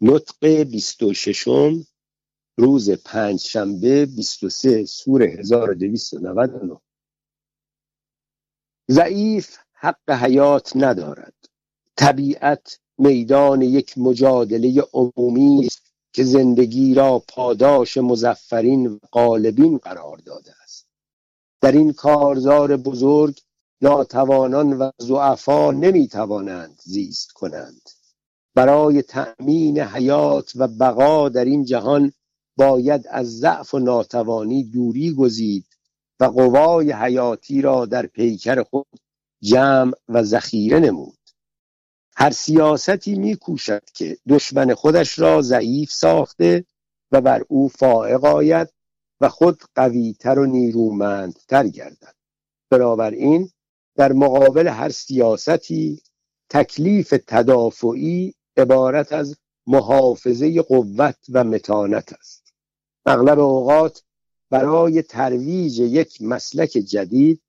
نطق بیست و ششم روز پنج شنبه بیست و سه سور هزار و دویست و نود و نه. ضعیف حق حیات ندارد. طبیعت میدان یک مجادله عمومی است که زندگی را پاداش مزفرین و غالبین قرار داده است. در این کارزار بزرگ ناتوانان و زعفا نمی توانند زیست کنند. برای تأمین حیات و بقا در این جهان باید از ضعف و ناتوانی دوری گزید و قوای حیاتی را در پیکر خود جمع و ذخیره نمود. هر سیاستی میکوشد که دشمن خودش را ضعیف ساخته و بر او فائق آید و خود قویتر و نیرومندتر گردد. بنابراین در مقابل هر سیاستی تکلیف تدافعی عبارت از محافظه قوت و متانت است. اغلب اوقات برای ترویج یک مسلک جدید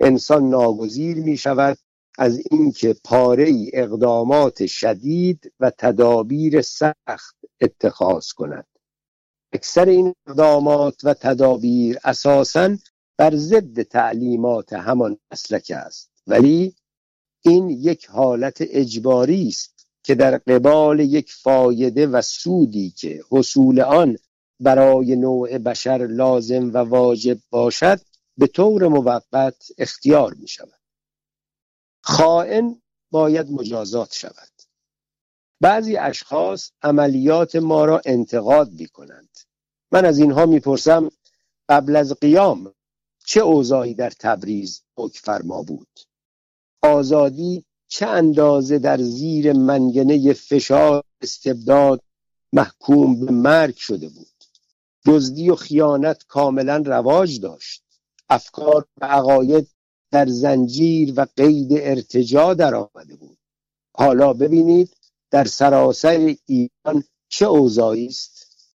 انسان ناگزیر می شود از اینکه پاره اقدامات شدید و تدابیر سخت اتخاذ کند. اکثر این اقدامات و تدابیر اساسا بر ضد تعلیمات همان مسلک است ولی این یک حالت اجباری است که در قبال یک فایده و سودی که حصول آن برای نوع بشر لازم و واجب باشد به طور موقت اختیار می شود خائن باید مجازات شود. بعضی اشخاص عملیات ما را انتقاد می کنند من از اینها می‌پرسم قبل از قیام چه اوضاعی در تبریز حکم فرما بود؟ آزادی چه اندازه در زیر منگنه فشار استبداد محکوم به مرگ شده بود؟ دزدی و خیانت کاملا رواج داشت. افکار و عقاید در زنجیر و قید ارتجا در آمده بود. حالا ببینید در سراسر ایران چه اوضاعی است؟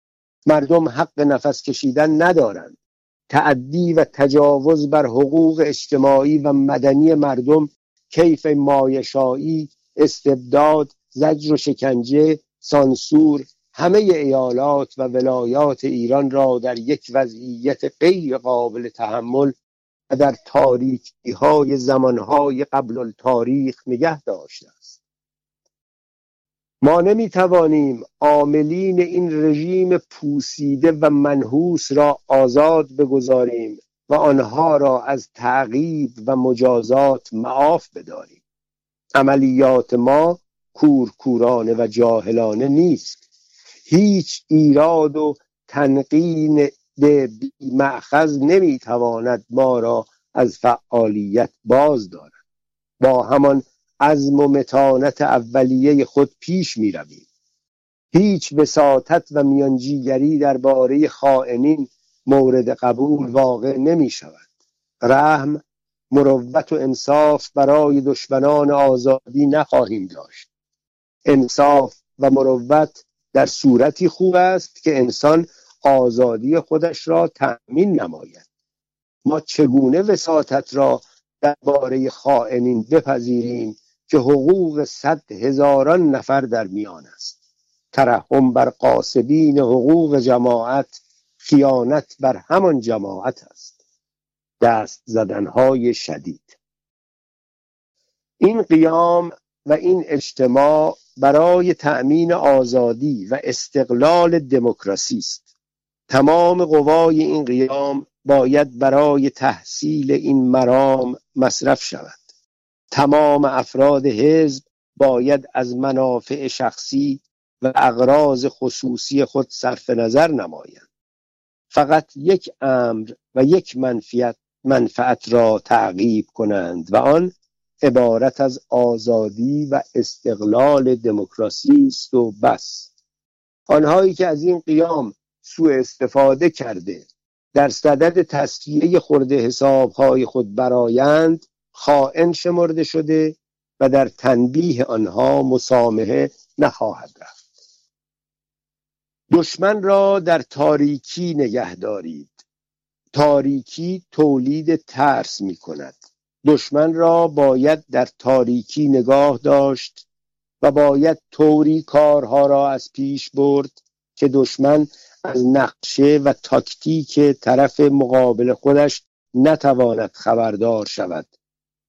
مردم حق نفس کشیدن ندارند. تعدی و تجاوز بر حقوق اجتماعی و مدنی مردم کیف مایشایی استبداد زجر و شکنجه سانسور همه ایالات و ولایات ایران را در یک وضعیت غیر قابل تحمل و در تاریکی های زمانهای قبل التاریخ نگه داشته است. ما نمی توانیم عاملین این رژیم پوسیده و منحوس را آزاد بگذاریم. و آنها را از تعقیب و مجازات معاف بداریم. عملیات ما کورکورانه و جاهلانه نیست. هیچ ایراد و تنقین معخذ نمی‌تواند ما را از فعالیت باز دارد. با همان عزم و متانت اولیه خود پیش می رویم هیچ وساطت و میانجیگری درباره خائنین مورد قبول واقع نمی شود. رحم مروت و انصاف برای دشمنان آزادی نخواهیم داشت. انصاف و مروت در صورتی خوب است که انسان آزادی خودش را تأمین نماید. ما چگونه وساطت را درباره خائنین بپذیریم که حقوق صد هزاران نفر در میان است؟ ترحم بر قاسبین حقوق جماعت خیانت بر همان جماعت است. دست زدنهای شدید. این قیام و این اجتماع برای تأمین آزادی و استقلال دموکراسی است. تمام قوای این قیام باید برای تحصیل این مرام مصرف شود. تمام افراد حزب باید از منافع شخصی و اغراض خصوصی خود صرف نظر نمایند. فقط یک امر و یک منفیت منفعت را تعقیب کنند و آن عبارت از آزادی و استقلال دموکراسی است و بس. آنهایی که از این قیام سوء استفاده کرده در صدد تصفیه خورده حسابهای خود برایند خائن شمرده شده و در تنبیه آنها مسامحه نخواهد رفت. دشمن را در تاریکی نگه دارید. تاریکی تولید ترس می کند. دشمن را باید در تاریکی نگاه داشت و باید طوری کارها را از پیش برد که دشمن از نقشه و تاکتیک طرف مقابل خودش نتواند خبردار شود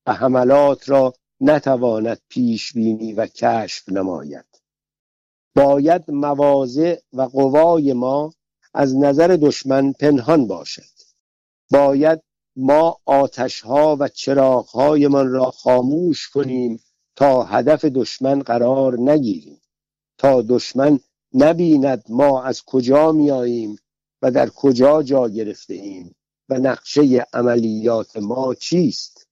و حملات را نتواند پیش بینی و کشف نماید. باید مواضع و قوای ما از نظر دشمن پنهان باشد. باید ما آتشها و چراغهایمان را خاموش کنیم تا هدف دشمن قرار نگیریم. تا دشمن نبیند ما از کجا میاییم و در کجا جا گرفته ایم و نقشه عملیات ما چیست.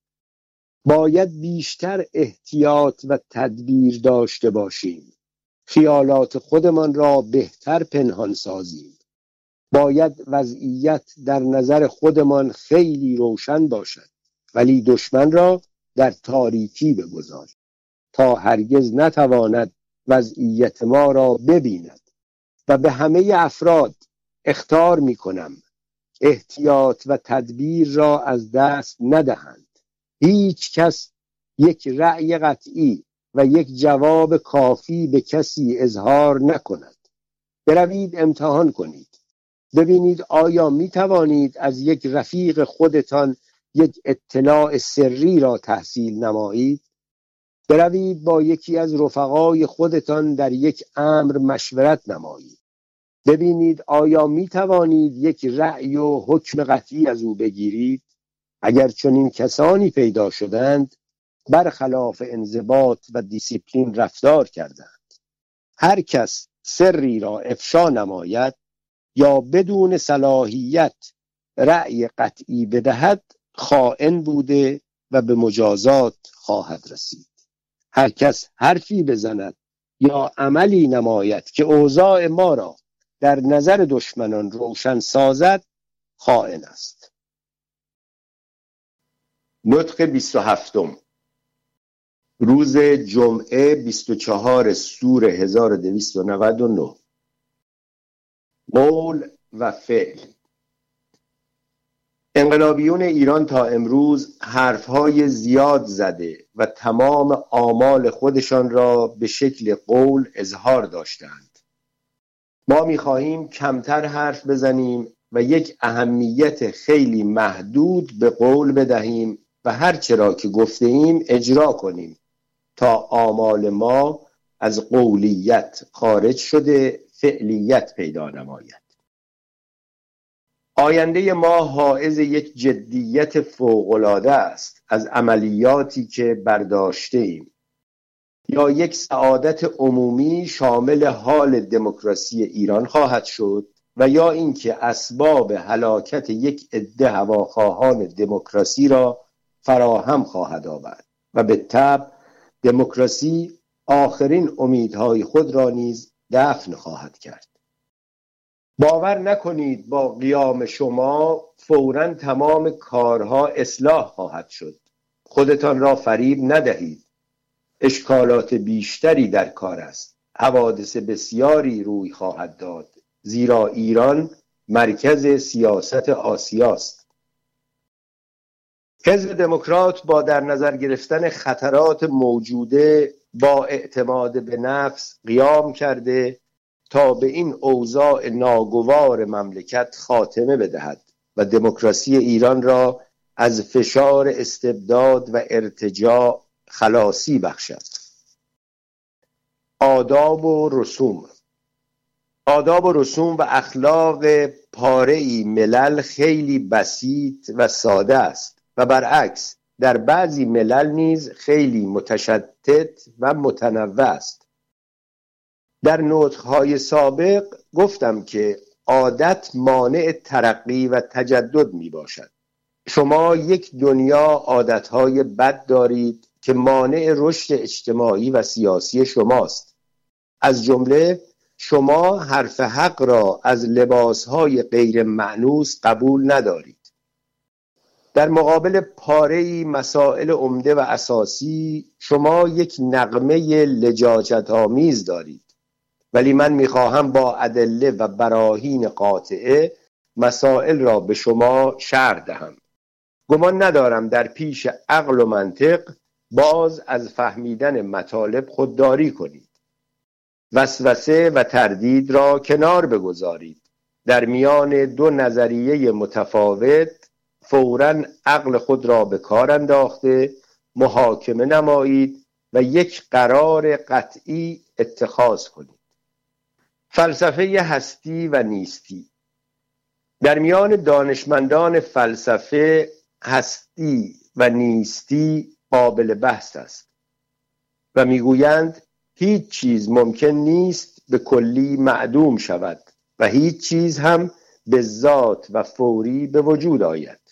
باید بیشتر احتیاط و تدبیر داشته باشیم. خیالات خودمان را بهتر پنهان سازیم. باید وضعیت در نظر خودمان خیلی روشن باشد ولی دشمن را در تاریکی بگذاریم تا هرگز نتواند وضعیت ما را ببیند. و به همه افراد اختار می کنم. احتیاط و تدبیر را از دست ندهند. هیچ کس یک رأی قطعی و یک جواب کافی به کسی اظهار نکند. بروید امتحان کنید. ببینید آیا می توانید از یک رفیق خودتان یک اطلاع سری را تحصیل نمایید؟ بروید با یکی از رفقای خودتان در یک امر مشورت نمایید. ببینید آیا می توانید یک رأی و حکم قطعی از او بگیرید؟ اگر چنین کسانی پیدا شدند برخلاف انضباط و دیسیپلین رفتار کردند. هر کس سری را افشا نماید یا بدون صلاحیت رأی قطعی بدهد خائن بوده و به مجازات خواهد رسید. هر کس حرفی بزند یا عملی نماید که اوضاع ما را در نظر دشمنان روشن سازد خائن است. نطق 27 روز جمعه 24 سور 1299 قول و فعل. انقلابیون ایران تا امروز حرفهای زیاد زده و تمام آمال خودشان را به شکل قول اظهار داشتند. ما می‌خواهیم کمتر حرف بزنیم و یک اهمیت خیلی محدود به قول بدهیم و هرچه را که گفته ایم اجرا کنیم. تا آمال ما از قولیت خارج شده فعلیت پیدا نماید. آینده ما حائز یک جدیت فوقالعاده است از عملیاتی که برداشته ایم یا یک سعادت عمومی شامل حال دموکراسی ایران خواهد شد و یا اینکه اسباب هلاکت یک عده هواخواهان دموکراسی را فراهم خواهد آورد و به طب دموکراسی آخرین امیدهای خود را نیز دفن خواهد کرد. باور نکنید با قیام شما فورا تمام کارها اصلاح خواهد شد. خودتان را فریب ندهید. اشکالات بیشتری در کار است. حوادث بسیاری روی خواهد داد زیرا ایران مرکز سیاست آسیاست. حزب دموکرات با در نظر گرفتن خطرات موجوده با اعتماد به نفس قیام کرده تا به این اوضاع ناگوار مملکت خاتمه بدهد و دموکراسی ایران را از فشار استبداد و ارتجاع خلاصی بخشد. آداب و رسوم. آداب و رسوم و اخلاق پاره ملل خیلی بسیط و ساده است. و برعکس در بعضی ملل نیز خیلی متشتت و متنوع است. در نطقهای سابق گفتم که عادت مانع ترقی و تجدد می باشد. شما یک دنیا عادتهای بد دارید که مانع رشد اجتماعی و سیاسی شماست. از جمله شما حرف حق را از لباسهای غیر معنوس قبول ندارید. در مقابل پاره مسائل عمده و اساسی شما یک نقمه لجاجت آمیز دارید. ولی من می‌خواهم با ادله و براهین قاطعه مسائل را به شما شرح دهم. گمان ندارم در پیش عقل و منطق باز از فهمیدن مطالب خودداری کنید. وسوسه و تردید را کنار بگذارید. در میان دو نظریه متفاوت فورا عقل خود را به کار انداخته محاکمه نمایید و یک قرار قطعی اتخاذ کنید. فلسفه هستی و نیستی. در میان دانشمندان فلسفه هستی و نیستی قابل بحث است و می‌گویند هیچ چیز ممکن نیست به کلی معدوم شود و هیچ چیز هم به ذات و فوری به وجود آید.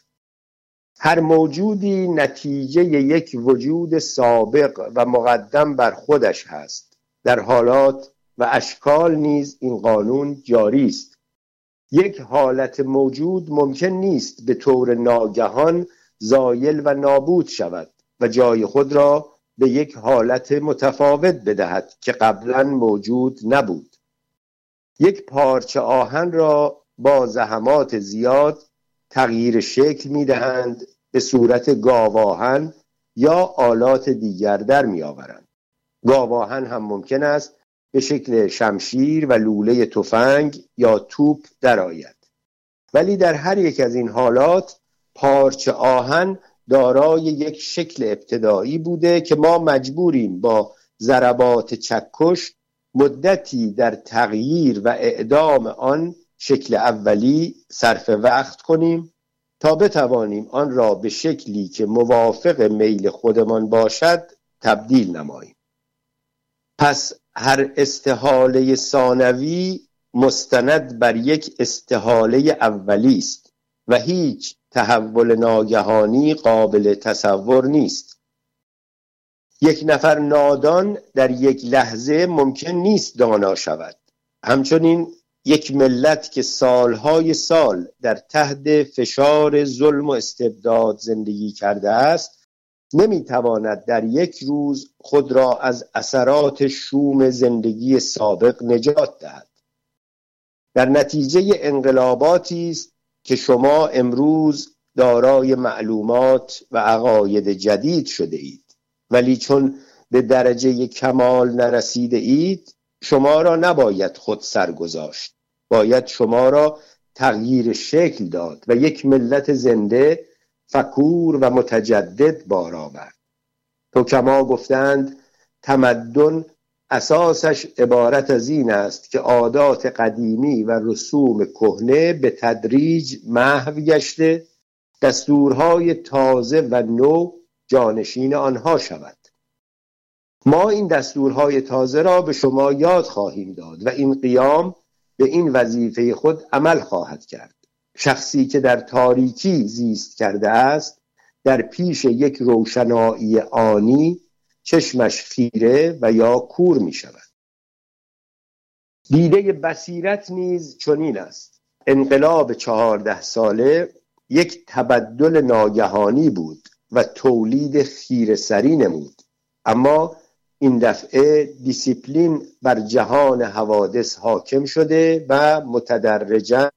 هر موجودی نتیجه یک وجود سابق و مقدم بر خودش هست. در حالات و اشکال نیز این قانون جاری است. یک حالت موجود ممکن نیست به طور ناگهان زایل و نابود شود و جای خود را به یک حالت متفاوت بدهد که قبلا موجود نبود. یک پارچه آهن را با زحمات زیاد تغییر شکل می دهند به صورت گاواهن یا آلات دیگر در می آورند گاواهن هم ممکن است به شکل شمشیر و لوله تفنگ یا توپ درآید. ولی در هر یک از این حالات پارچه آهن دارای یک شکل ابتدایی بوده که ما مجبوریم با ضربات چکش مدتی در تغییر و اعدام آن شکل اولی صرف وقت کنیم. تا بتوانیم آن را به شکلی که موافق میل خودمان باشد تبدیل نماییم. پس هر استحاله ثانوی مستند بر یک استحاله اولی است و هیچ تحول ناگهانی قابل تصور نیست. یک نفر نادان در یک لحظه ممکن نیست دانا شود. همچنین یک ملت که سالهای سال در تحت فشار ظلم و استبداد زندگی کرده است نمی‌تواند در یک روز خود را از اثرات شوم زندگی سابق نجات دهد. در نتیجه انقلاباتی است که شما امروز دارای معلومات و عقاید جدید شده اید. ولی چون به درجه کمال نرسیده اید شما را نباید خود سرگذاشت. باید شما را تغییر شکل داد و یک ملت زنده فکور و متجدد بار آورد. حکما گفتند تمدن اساسش عبارت از این است که عادات قدیمی و رسوم کهنه به تدریج محو گشته دستورهای تازه و نو جانشین آنها شود. ما این دستورهای تازه را به شما یاد خواهیم داد و این قیام به این وظیفه خود عمل خواهد کرد. شخصی که در تاریکی زیست کرده است در پیش یک روشنایی آنی چشمش خیره و یا کور می شود. دیده بصیرت نیز چنین است. انقلاب چهارده ساله یک تبدل ناگهانی بود و تولید خیر سری نمود. اما این دفعه دیسیپلین بر جهان حوادث حاکم شده و متدرجا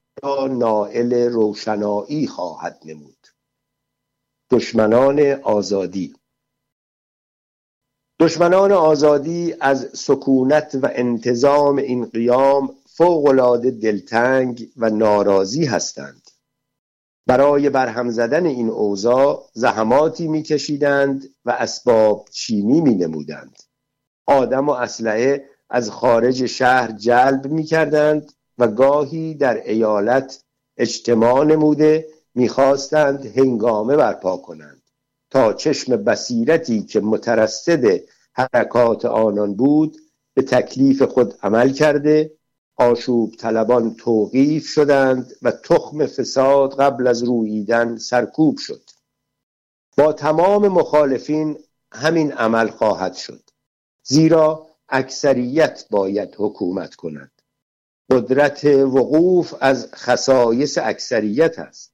نائل روشنایی خواهد نمود. دشمنان آزادی. دشمنان آزادی از سکونت و انتظام این قیام فوقالعاده دلتنگ و ناراضی هستند. برای برهم زدن این اوضاع زحماتی میکشیدند و اسباب چینی می نمودند آدم و اسلحه از خارج شهر جلب می کردند و گاهی در ایالت اجتماع نموده می‌خواستند هنگامه برپا کنند. تا چشم بصیرتی که مترصد حرکات آنان بود به تکلیف خود عمل کرده آشوب طلبان توقیف شدند و تخم فساد قبل از روییدن سرکوب شد. با تمام مخالفین همین عمل خواهد شد. زیرا اکثریت باید حکومت کند. قدرت وقوف از خصایص اکثریت است.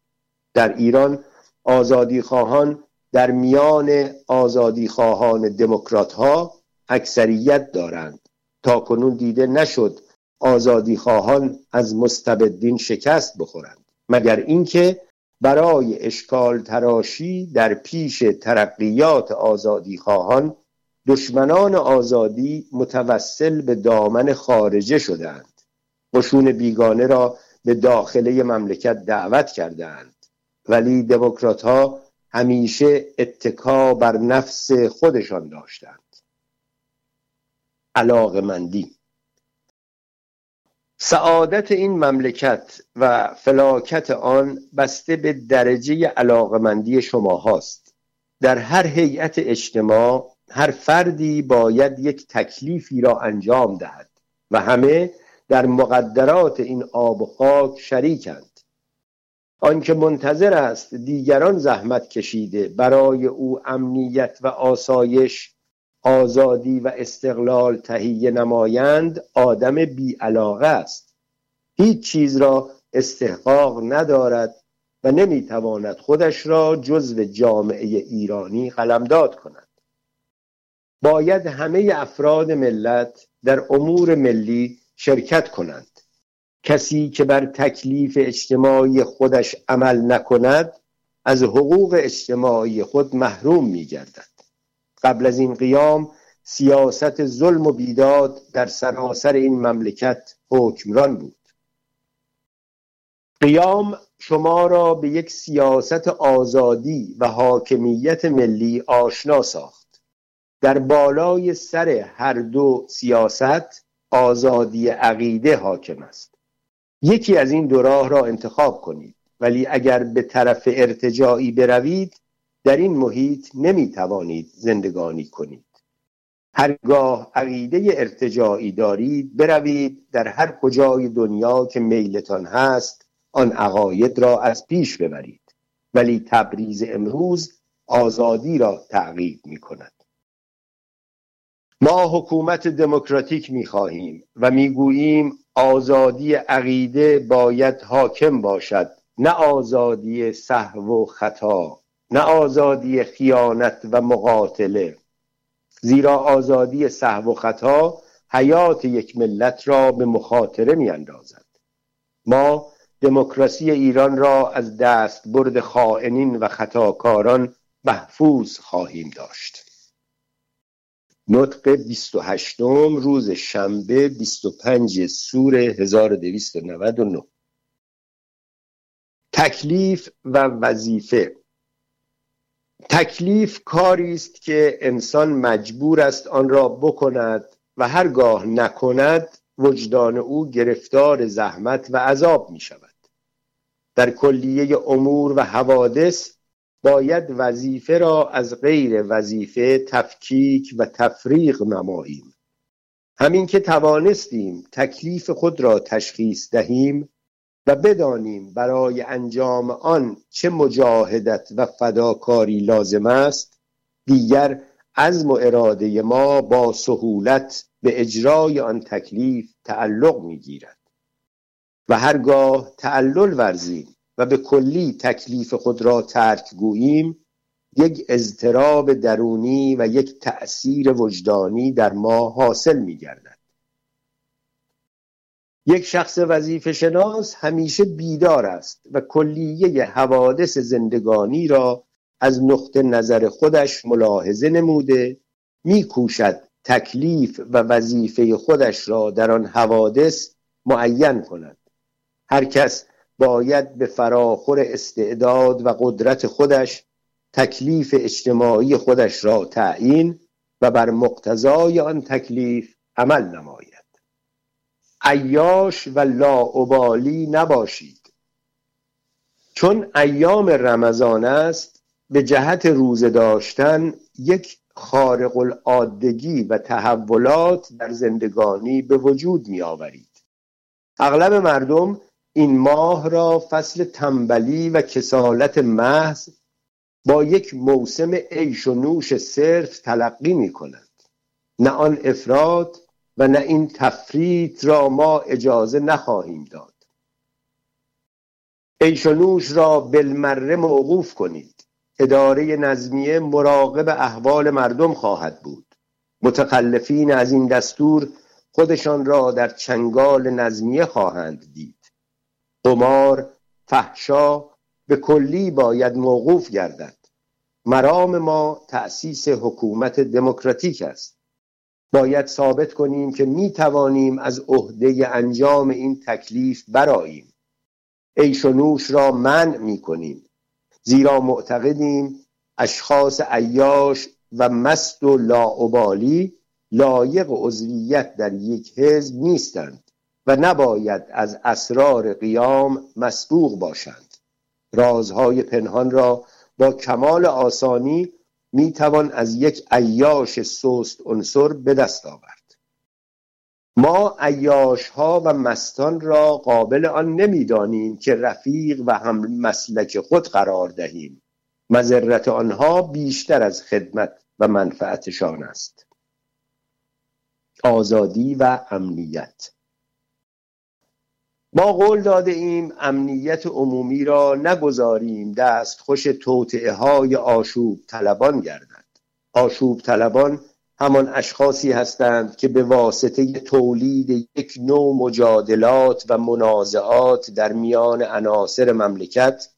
در ایران آزادی خواهان در میان آزادی خواهان دموکرات ها اکثریت دارند. تا کنون دیده نشد آزادی خواهان از مستبدین شکست بخورند. مگر اینکه برای اشکال تراشی در پیش ترقیات آزادی خواهان دشمنان آزادی متوسل به دامن خارجه شدند. قشون بیگانه را به داخله مملکت دعوت کردند. ولی دموکرات ها همیشه اتکا بر نفس خودشان داشتند. مندی سعادت این مملکت و فلاکت آن بسته به درجه علاقمندی شما هاست در هر هیئت اجتماع هر فردی باید یک تکلیفی را انجام دهد و همه در مقدرات این آب و خاک شریکند. آنکه منتظر است دیگران زحمت کشیده برای او امنیت و آسایش آزادی و استقلال تهیه نمایند آدم بیعلاقه است. هیچ چیز را استحقاق ندارد و نمی‌تواند خودش را جزو جامعه ایرانی قلمداد کند. باید همه افراد ملت در امور ملی شرکت کنند. کسی که بر تکلیف اجتماعی خودش عمل نکند از حقوق اجتماعی خود محروم می گردد قبل از این قیام سیاست ظلم و بیداد در سراسر این مملکت حکمران بود. قیام شما را به یک سیاست آزادی و حاکمیت ملی آشنا ساخت. در بالای سر هر دو سیاست آزادی عقیده حاکم است. یکی از این دو راه را انتخاب کنید ولی اگر به طرف ارتجاعی بروید در این محیط نمی توانید زندگانی کنید. هرگاه عقیده ارتجاعی دارید بروید در هر کجای دنیا که میلتان هست آن عقاید را از پیش ببرید. ولی تبریز امروز آزادی را تعقیب می کند ما حکومت دموکراتیک می خواهیم و می گوییم آزادی عقیده باید حاکم باشد نه آزادی صحو و خطا نه آزادی خیانت و مقاتله. زیرا آزادی صحو و خطا حیات یک ملت را به مخاطره می اندازد ما دموکراسی ایران را از دست برد خائنین و خطاکاران محفوظ خواهیم داشت. نطق 28 روز شنبه 25 سور 1299 تکلیف و وظیفه. تکلیف کاری است که انسان مجبور است آن را بکند و هرگاه نکند وجدان او گرفتار زحمت و عذاب می شود در کلیه امور و حوادث باید وظیفه را از غیر وظیفه تفکیک و تفریق نماییم. همین که توانستیم تکلیف خود را تشخیص دهیم و بدانیم برای انجام آن چه مجاهدت و فداکاری لازم است دیگر عزم و اراده ما با سهولت به اجرای آن تکلیف تعلق می‌گیرد. و هرگاه تعلل ورزیم و به کلی تکلیف خود را ترک گوییم یک اضطراب درونی و یک تأثیر وجدانی در ما حاصل می گردد. یک شخص وظیفه شناس همیشه بیدار است و کلیه حوادث زندگانی را از نقطه نظر خودش ملاحظه نموده میکوشد تکلیف و وظیفه خودش را در آن حوادث معین کند هر کس باید به فراخور استعداد و قدرت خودش تکلیف اجتماعی خودش را تعیین و بر مقتضای آن تکلیف عمل نماید. عیاش و لاعبالی نباشید. چون ایام رمضان است به جهت روزه داشتن یک خارق العادگی و تحولات در زندگانی به وجود می آورید اغلب مردم این ماه را فصل تنبلی و کسالت محض با یک موسم عیش و نوش صرف تلقی می کنند نه آن افراد و نه این تفریط را ما اجازه نخواهیم داد. عیش و نوش را بالمره موقوف کنید. اداره نظمیه مراقب احوال مردم خواهد بود. متخلفین از این دستور خودشان را در چنگال نظمیه خواهند دید. قمار فحشا به کلی باید موقوف گردد. مرام ما تأسیس حکومت دموکراتیک است. باید ثابت کنیم که می توانیم از عهده انجام این تکلیف براییم عیش و را منع می کنیم. زیرا معتقدیم اشخاص عیاش و مست و لاعبالی لایق عضویت در یک حزب نیستند. و نباید از اسرار قیام مسبوق باشند. رازهای پنهان را با کمال آسانی می‌توان از یک عیاش سست عنصر به دست آورد. ما عیاش ها و مستان را قابل آن نمی‌دانیم که رفیق و هم مسلک خود قرار دهیم. مذرت آنها بیشتر از خدمت و منفعتشان است. آزادی و امنیت. ما قول داده ایم امنیت عمومی را نگذاریم دست خوش توطعه های آشوب طلبان گردد. آشوب طلبان همان اشخاصی هستند که به واسطه تولید یک نوع مجادلات و منازعات در میان عناصر مملکت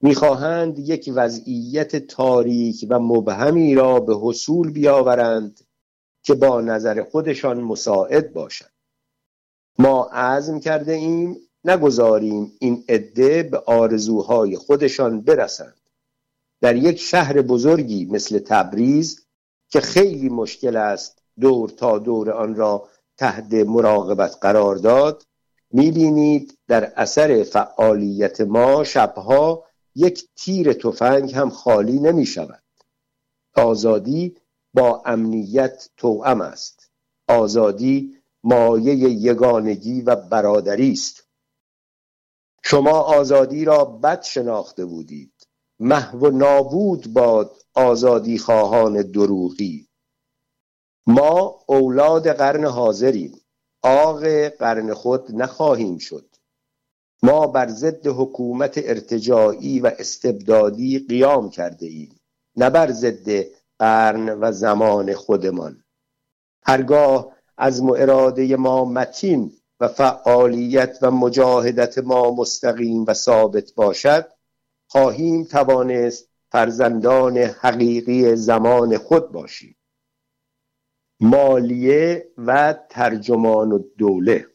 می‌خواهند یک وضعیت تاریک و مبهمی را به حصول بیاورند که با نظر خودشان مساعد باشد. ما عزم کرده ایم نگذاریم این عده به آرزوهای خودشان برسند. در یک شهر بزرگی مثل تبریز که خیلی مشکل است دور تا دور آن را تحت مراقبت قرار داد می‌بینید در اثر فعالیت ما شبها یک تیر تفنگ هم خالی نمی شود آزادی با امنیت توأم است. آزادی مایه یگانگی و برادری است. شما آزادی را بد شناخته بودید. محو و نابود باد آزادی خواهان دروغی. ما اولاد قرن حاضریم. آق قرن خود نخواهیم شد. ما بر ضد حکومت ارتجاعی و استبدادی قیام کرده ایم. نه بر ضد قرن و زمان خودمان. هرگاه از اراده ما متین و فعالیت و مجاهدت ما مستقیم و ثابت باشد خواهیم توانست فرزندان حقیقی زمان خود باشیم. مالیه و ترجمان و دوله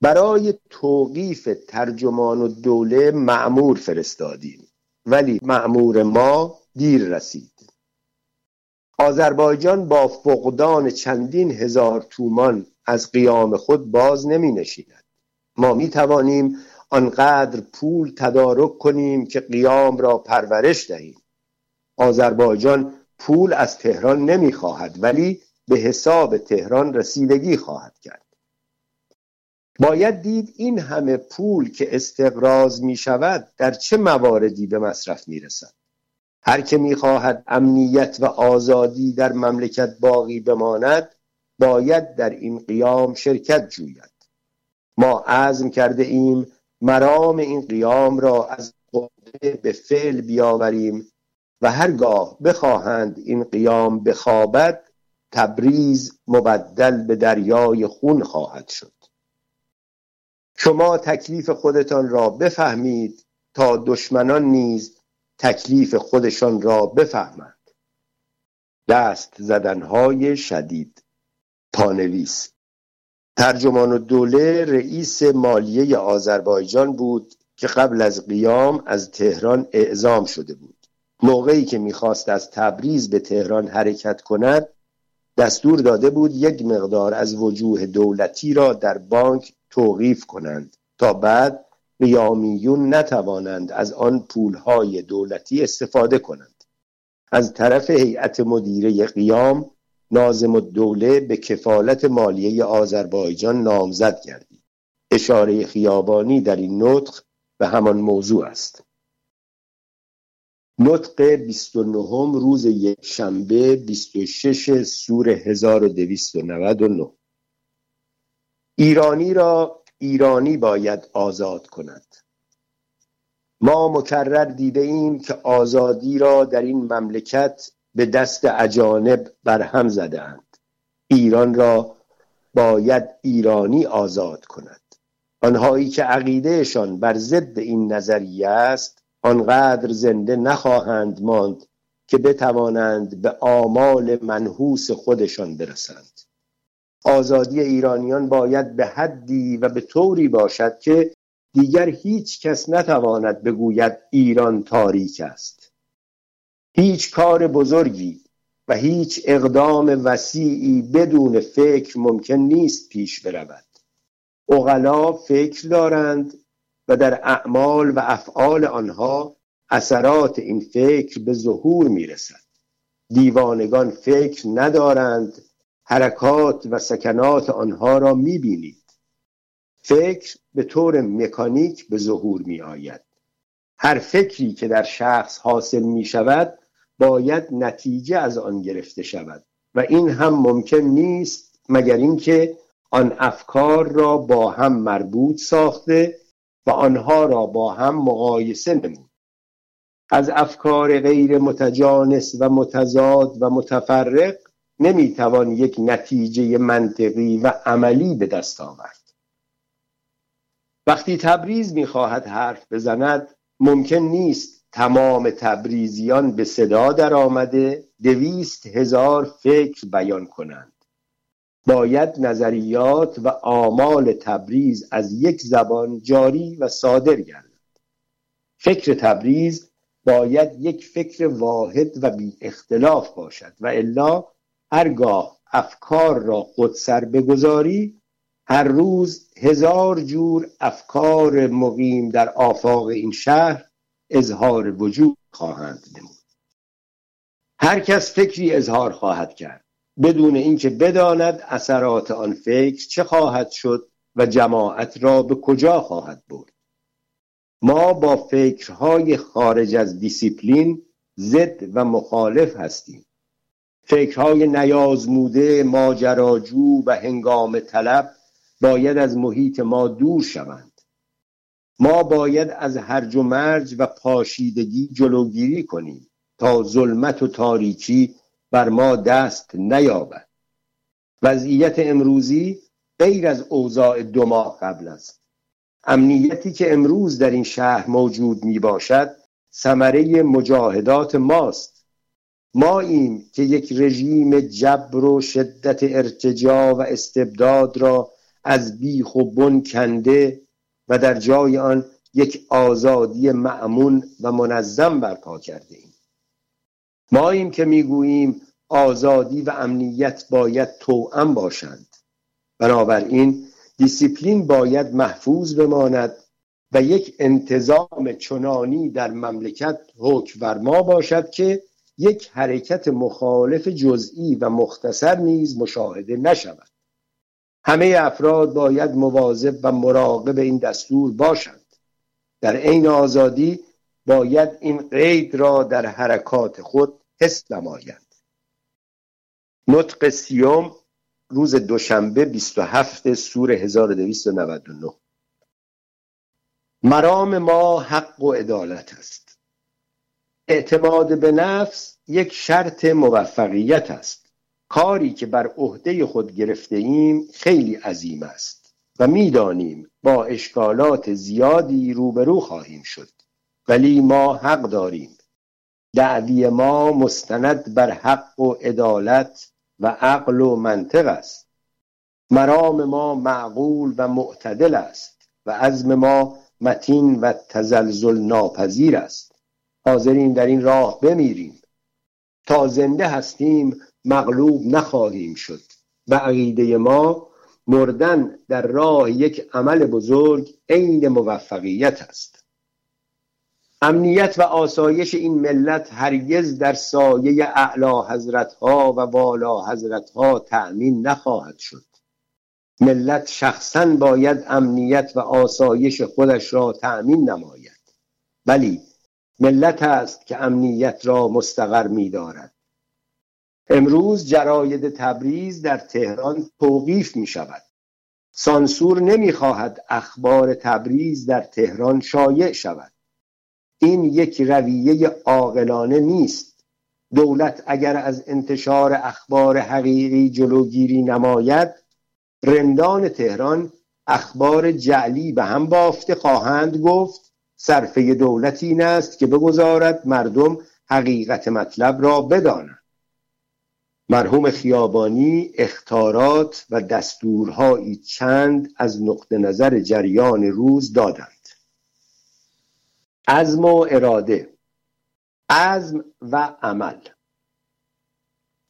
برای توقیف ترجمان و دوله معمور فرستادیم ولی معمور ما دیر رسید. آذربایجان با فقدان چندین هزار تومان از قیام خود باز نمی نشیند. ما می توانیم آنقدر پول تدارک کنیم که قیام را پرورش دهیم. آذربایجان پول از تهران نمی خواهد ولی به حساب تهران رسیدگی خواهد کرد. باید دید این همه پول که استقراض می شود در چه مواردی به مصرف می رسد. هر که می‌خواهد امنیت و آزادی در مملکت باقی بماند باید در این قیام شرکت جوید. ما عزم کرده ایم مرام این قیام را از قوه به فعل بیاوریم و هرگاه بخواهند این قیام بخوابد تبریز مبدل به دریای خون خواهد شد. شما تکلیف خودتان را بفهمید تا دشمنان نیز تکلیف خودشان را بفهمند. دست زدنهای شدید. پانویس. ترجمان و دوله رئیس مالیه آذربایجان بود که قبل از قیام از تهران اعزام شده بود. موقعی که می‌خواست از تبریز به تهران حرکت کند دستور داده بود یک مقدار از وجوه دولتی را در بانک توقیف کنند تا بعد قیامیون نتوانند از آن پولهای دولتی استفاده کنند. از طرف هیئت مدیره قیام نازم الدوله به کفالت مالیه آذربایجان نامزد گردید. اشاره خیابانی در این نطق به همان موضوع است. نطق 29 روز یک شنبه 26 سور 1299 ایرانی را ایرانی باید آزاد کند. ما مکرر دیده ایم که آزادی را در این مملکت به دست اجانب برهم زدهاند. ایران را باید ایرانی آزاد کند. آنهایی که عقیدهشان بر ضد این نظریه است آنقدر زنده نخواهند ماند که بتوانند به آمال منحوس خودشان برسند. آزادی ایرانیان باید به حدی و به طوری باشد که دیگر هیچ کس نتواند بگوید ایران تاریک است. هیچ کار بزرگی و هیچ اقدام وسیعی بدون فکر ممکن نیست پیش برود. اغلا فکر دارند و در اعمال و افعال آنها اثرات این فکر به ظهور می‌رسد. دیوانگان فکر ندارند حرکات و سکنات آنها را می‌بینید. فکر به طور مکانیک به ظهور می آید هر فکری که در شخص حاصل می شود باید نتیجه از آن گرفته شود و این هم ممکن نیست مگر اینکه آن افکار را با هم مربوط ساخته و آنها را با هم مقایسه نمود. از افکار غیر متجانس و متضاد و متفرق نمی‌توان یک نتیجه منطقی و عملی به دست آورد. وقتی تبریز می‌خواهد حرف بزند ممکن نیست تمام تبریزیان به صدا در آمده دویست هزار فکر بیان کنند. باید نظریات و آمال تبریز از یک زبان جاری و صادر گردد. فکر تبریز باید یک فکر واحد و بی اختلاف باشد و الا هرگاه افکار را خودسر بگذاری هر روز هزار جور افکار مقیم در آفاق این شهر اظهار وجود خواهند نمود. هر کس فکری اظهار خواهد کرد. بدون اینکه بداند اثرات آن فکر چه خواهد شد و جماعت را به کجا خواهد برد. ما با فکرهای خارج از دیسیپلین ضد و مخالف هستیم. فکرهای نیازموده ماجراجو و هنگام طلب باید از محیط ما دور شوند. ما باید از هرج و مرج و پاشیدگی جلوگیری کنیم تا ظلمت و تاریکی بر ما دست نیابد. وضعیت امروزی غیر از اوضاع دو ماه قبل است. امنیتی که امروز در این شهر موجود می باشد ثمره مجاهدات ماست. ما ایم که یک رژیم جبر و شدت ارتجا و استبداد را از بیخ و بن کنده و در جای آن یک آزادی معمون و منظم برپا کرده ایم. ما ایم که می‌گوییم آزادی و امنیت باید توأم باشند. بنابراین دیسیپلین باید محفوظ بماند و یک انتظام چنانی در مملکت حکمفرما باشد که یک حرکت مخالف جزئی و مختصر نیز مشاهده نشود. همه افراد باید مواظب و مراقب این دستور باشند. در عین آزادی باید این قید را در حرکات خود حس نمایند. نطق سیوم روز دوشنبه 27 سور 1299 مرام ما حق و عدالت است. اعتماد به نفس یک شرط موفقیت است. کاری که بر عهده خود گرفته ایم خیلی عظیم است و می‌دانیم با اشکالات زیادی روبرو خواهیم شد. ولی ما حق داریم. دعوی ما مستند بر حق و عدالت و عقل و منطق است. مرام ما معقول و معتدل است و عزم ما متین و تزلزل ناپذیر است. حاضرین در این راه بمیریم. تا زنده هستیم مغلوب نخواهیم شد. و عقیده ما مردن در راه یک عمل بزرگ عین موفقیت است. امنیت و آسایش این ملت هرگز در سایه اعلا حضرت ها و والا حضرت ها تأمین نخواهد شد. ملت شخصا باید امنیت و آسایش خودش را تأمین نماید. ولی ملت است که امنیت را مستقر می دارد امروز جراید تبریز در تهران توقیف می شود سانسور نمی خواهد اخبار تبریز در تهران شایع شود. این یک رویه عاقلانه نیست. دولت اگر از انتشار اخبار حقیقی جلوگیری نماید رندان تهران اخبار جعلی به هم بافته خواهند گفت صرفه دولت این است که بگذارد مردم حقیقت مطلب را بدانند. مرحوم خیابانی اختارات و دستورهایی چند از نقطه نظر جریان روز دادند. عزم و اراده عزم و عمل.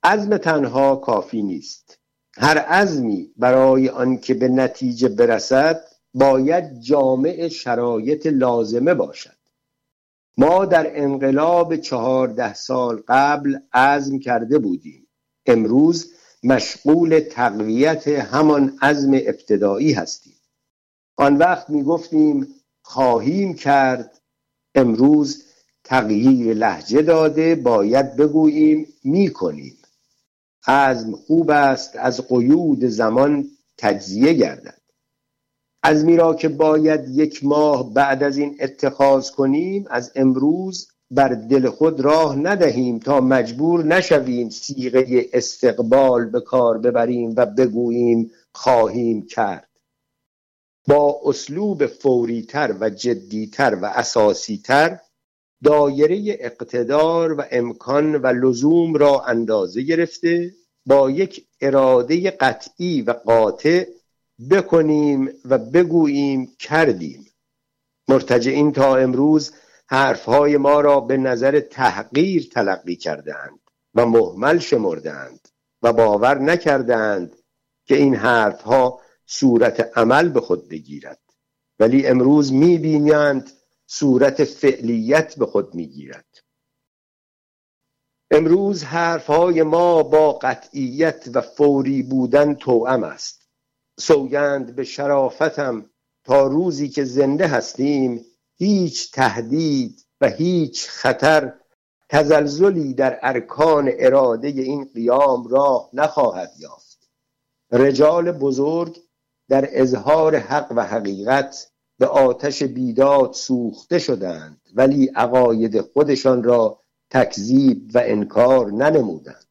عزم تنها کافی نیست. هر عزمی برای آنکه به نتیجه برسد باید جامع شرایط لازمه باشد. ما در انقلاب چهارده سال قبل عزم کرده بودیم. امروز مشغول تقویت همان عزم ابتدایی هستیم. آن وقت می گفتیم خواهیم کرد امروز تغییر لحجه داده باید بگوییم می کنیم عزم خوب است از قیود زمان تجزیه گردد. از میرا که باید یک ماه بعد از این اتخاذ کنیم از امروز بر دل خود راه ندهیم تا مجبور نشویم سیغه استقبال به کار ببریم و بگوییم خواهیم کرد. با اسلوب فوریتر و جدیتر و اساسیتر دایره اقتدار و امکان و لزوم را اندازه گرفته با یک اراده قطعی و قاطع بکنیم و بگوییم کردیم. مرتجعین تا امروز حرفهای ما را به نظر تحقیر تلقی کردهاند و محمل شمردند و باور نکردند که این حرفها صورت عمل به خود بگیرد. ولی امروز می‌بینند صورت فعلیت به خود می‌گیرد. امروز حرفهای ما با قطعیت و فوری بودن توأم است. سوگند به شرافتم تا روزی که زنده هستیم هیچ تهدید و هیچ خطر تزلزلی در ارکان اراده این قیام راه نخواهد یافت. رجال بزرگ در اظهار حق و حقیقت به آتش بیداد سوخته شدند ولی عقاید خودشان را تکذیب و انکار ننمودند.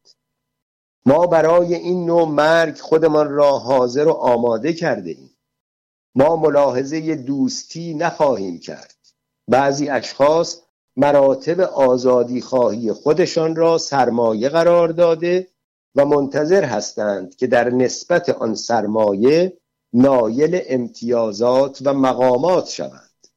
ما برای این نوع مرگ خودمان را حاضر و آماده کرده ایم. ما ملاحظه دوستی نخواهیم کرد. بعضی اشخاص مراتب آزادی خواهی خودشان را سرمایه قرار داده و منتظر هستند که در نسبت آن سرمایه نایل امتیازات و مقامات شوند.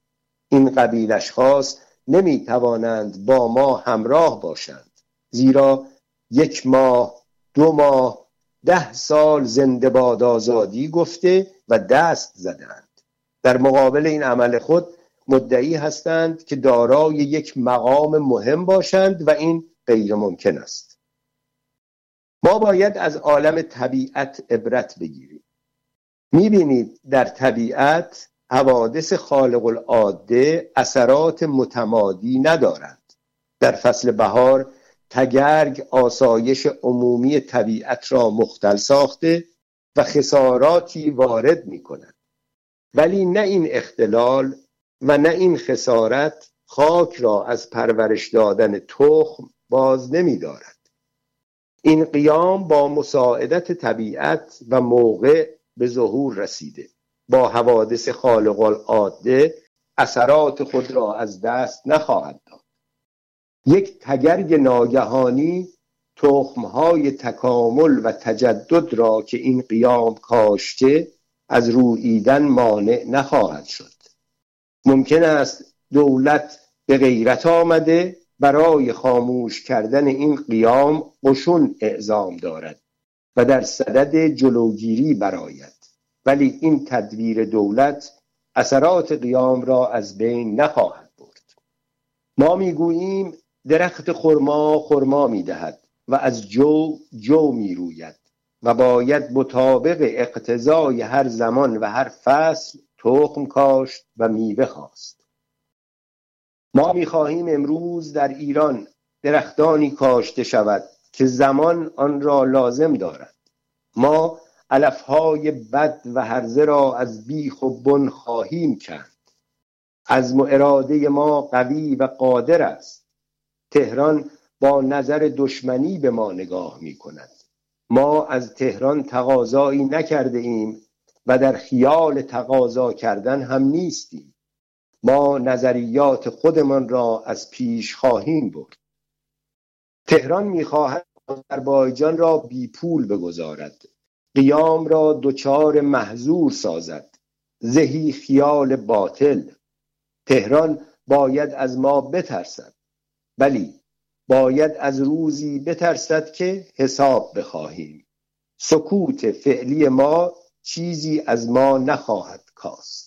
این قبیل اشخاص نمی توانند با ما همراه باشند زیرا یک ماه دو ماه ده سال زنده باد آزادی گفته و دست زدند. در مقابل این عمل خود مدعی هستند که دارای یک مقام مهم باشند و این غیر ممکن است. ما باید از عالم طبیعت عبرت بگیریم. می‌بینید در طبیعت حوادث خالق العاده اثرات متمادی ندارند. در فصل بهار تگرگ آسایش عمومی طبیعت را مختل ساخته و خساراتی وارد می کند ولی نه این اختلال و نه این خسارت خاک را از پرورش دادن تخم باز نمی دارد این قیام با مساعدت طبیعت و موقع به ظهور رسیده. با حوادث خالق العاده اثرات خود را از دست نخواهد داد. یک تگرگ ناگهانی تخمهای تکامل و تجدد را که این قیام کاشته از رویدن مانع نخواهد شد. ممکن است دولت به غیرت آمده برای خاموش کردن این قیام قشون اعزام دارد و در صدد جلوگیری براید ولی این تدبیر دولت اثرات قیام را از بین نخواهد برد. ما می‌گوییم درخت خرما خرما می‌دهد و از جو جو می‌روید و باید مطابق اقتضای هر زمان و هر فصل تخم کاشت و میوه خواست. ما می‌خواهیم امروز در ایران درختانی کاشته شود که زمان آن را لازم دارد. ما علفهای بد و هرزه را از بیخ و بن خواهیم کرد. از اراده ما قوی و قادر است. تهران با نظر دشمنی به ما نگاه می کند ما از تهران تقاضایی نکرده ایم و در خیال تقاضا کردن هم نیستیم. ما نظریات خودمان را از پیش خواهیم برد. تهران می‌خواهد آذربایجان را بی پول بگذارد. قیام را دچار محضور سازد. زهی خیال باطل. تهران باید از ما بترسد. بلی باید از روزی بترسد که حساب بخواهیم. سکوت فعلی ما چیزی از ما نخواهد کاست.